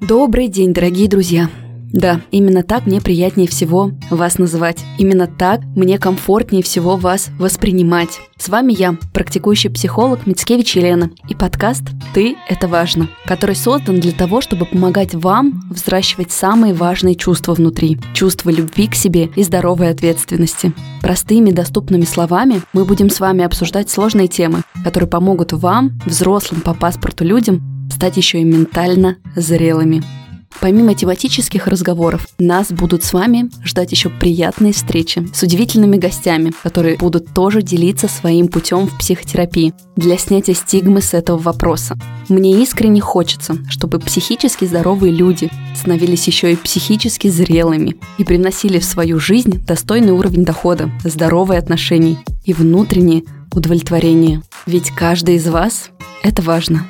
Добрый день, дорогие друзья! Да, именно так мне приятнее всего вас называть. Именно так мне комфортнее всего вас воспринимать. С вами я, практикующий психолог Мицкевич Елена, и подкаст «Ты – это важно», который создан для того, чтобы помогать вам взращивать самые важные чувства внутри. Чувство любви к себе и здоровой ответственности. Простыми доступными словами мы будем с вами обсуждать сложные темы, которые помогут вам, взрослым по паспорту людям, стать еще и ментально зрелыми. Помимо тематических разговоров, нас будут с вами ждать еще приятные встречи с удивительными гостями, которые будут тоже делиться своим путем в психотерапии для снятия стигмы с этого вопроса. Мне искренне хочется, чтобы психически здоровые люди становились еще и психически зрелыми и приносили в свою жизнь достойный уровень дохода, здоровые отношения и внутреннее удовлетворение. Ведь каждый из вас – это важно.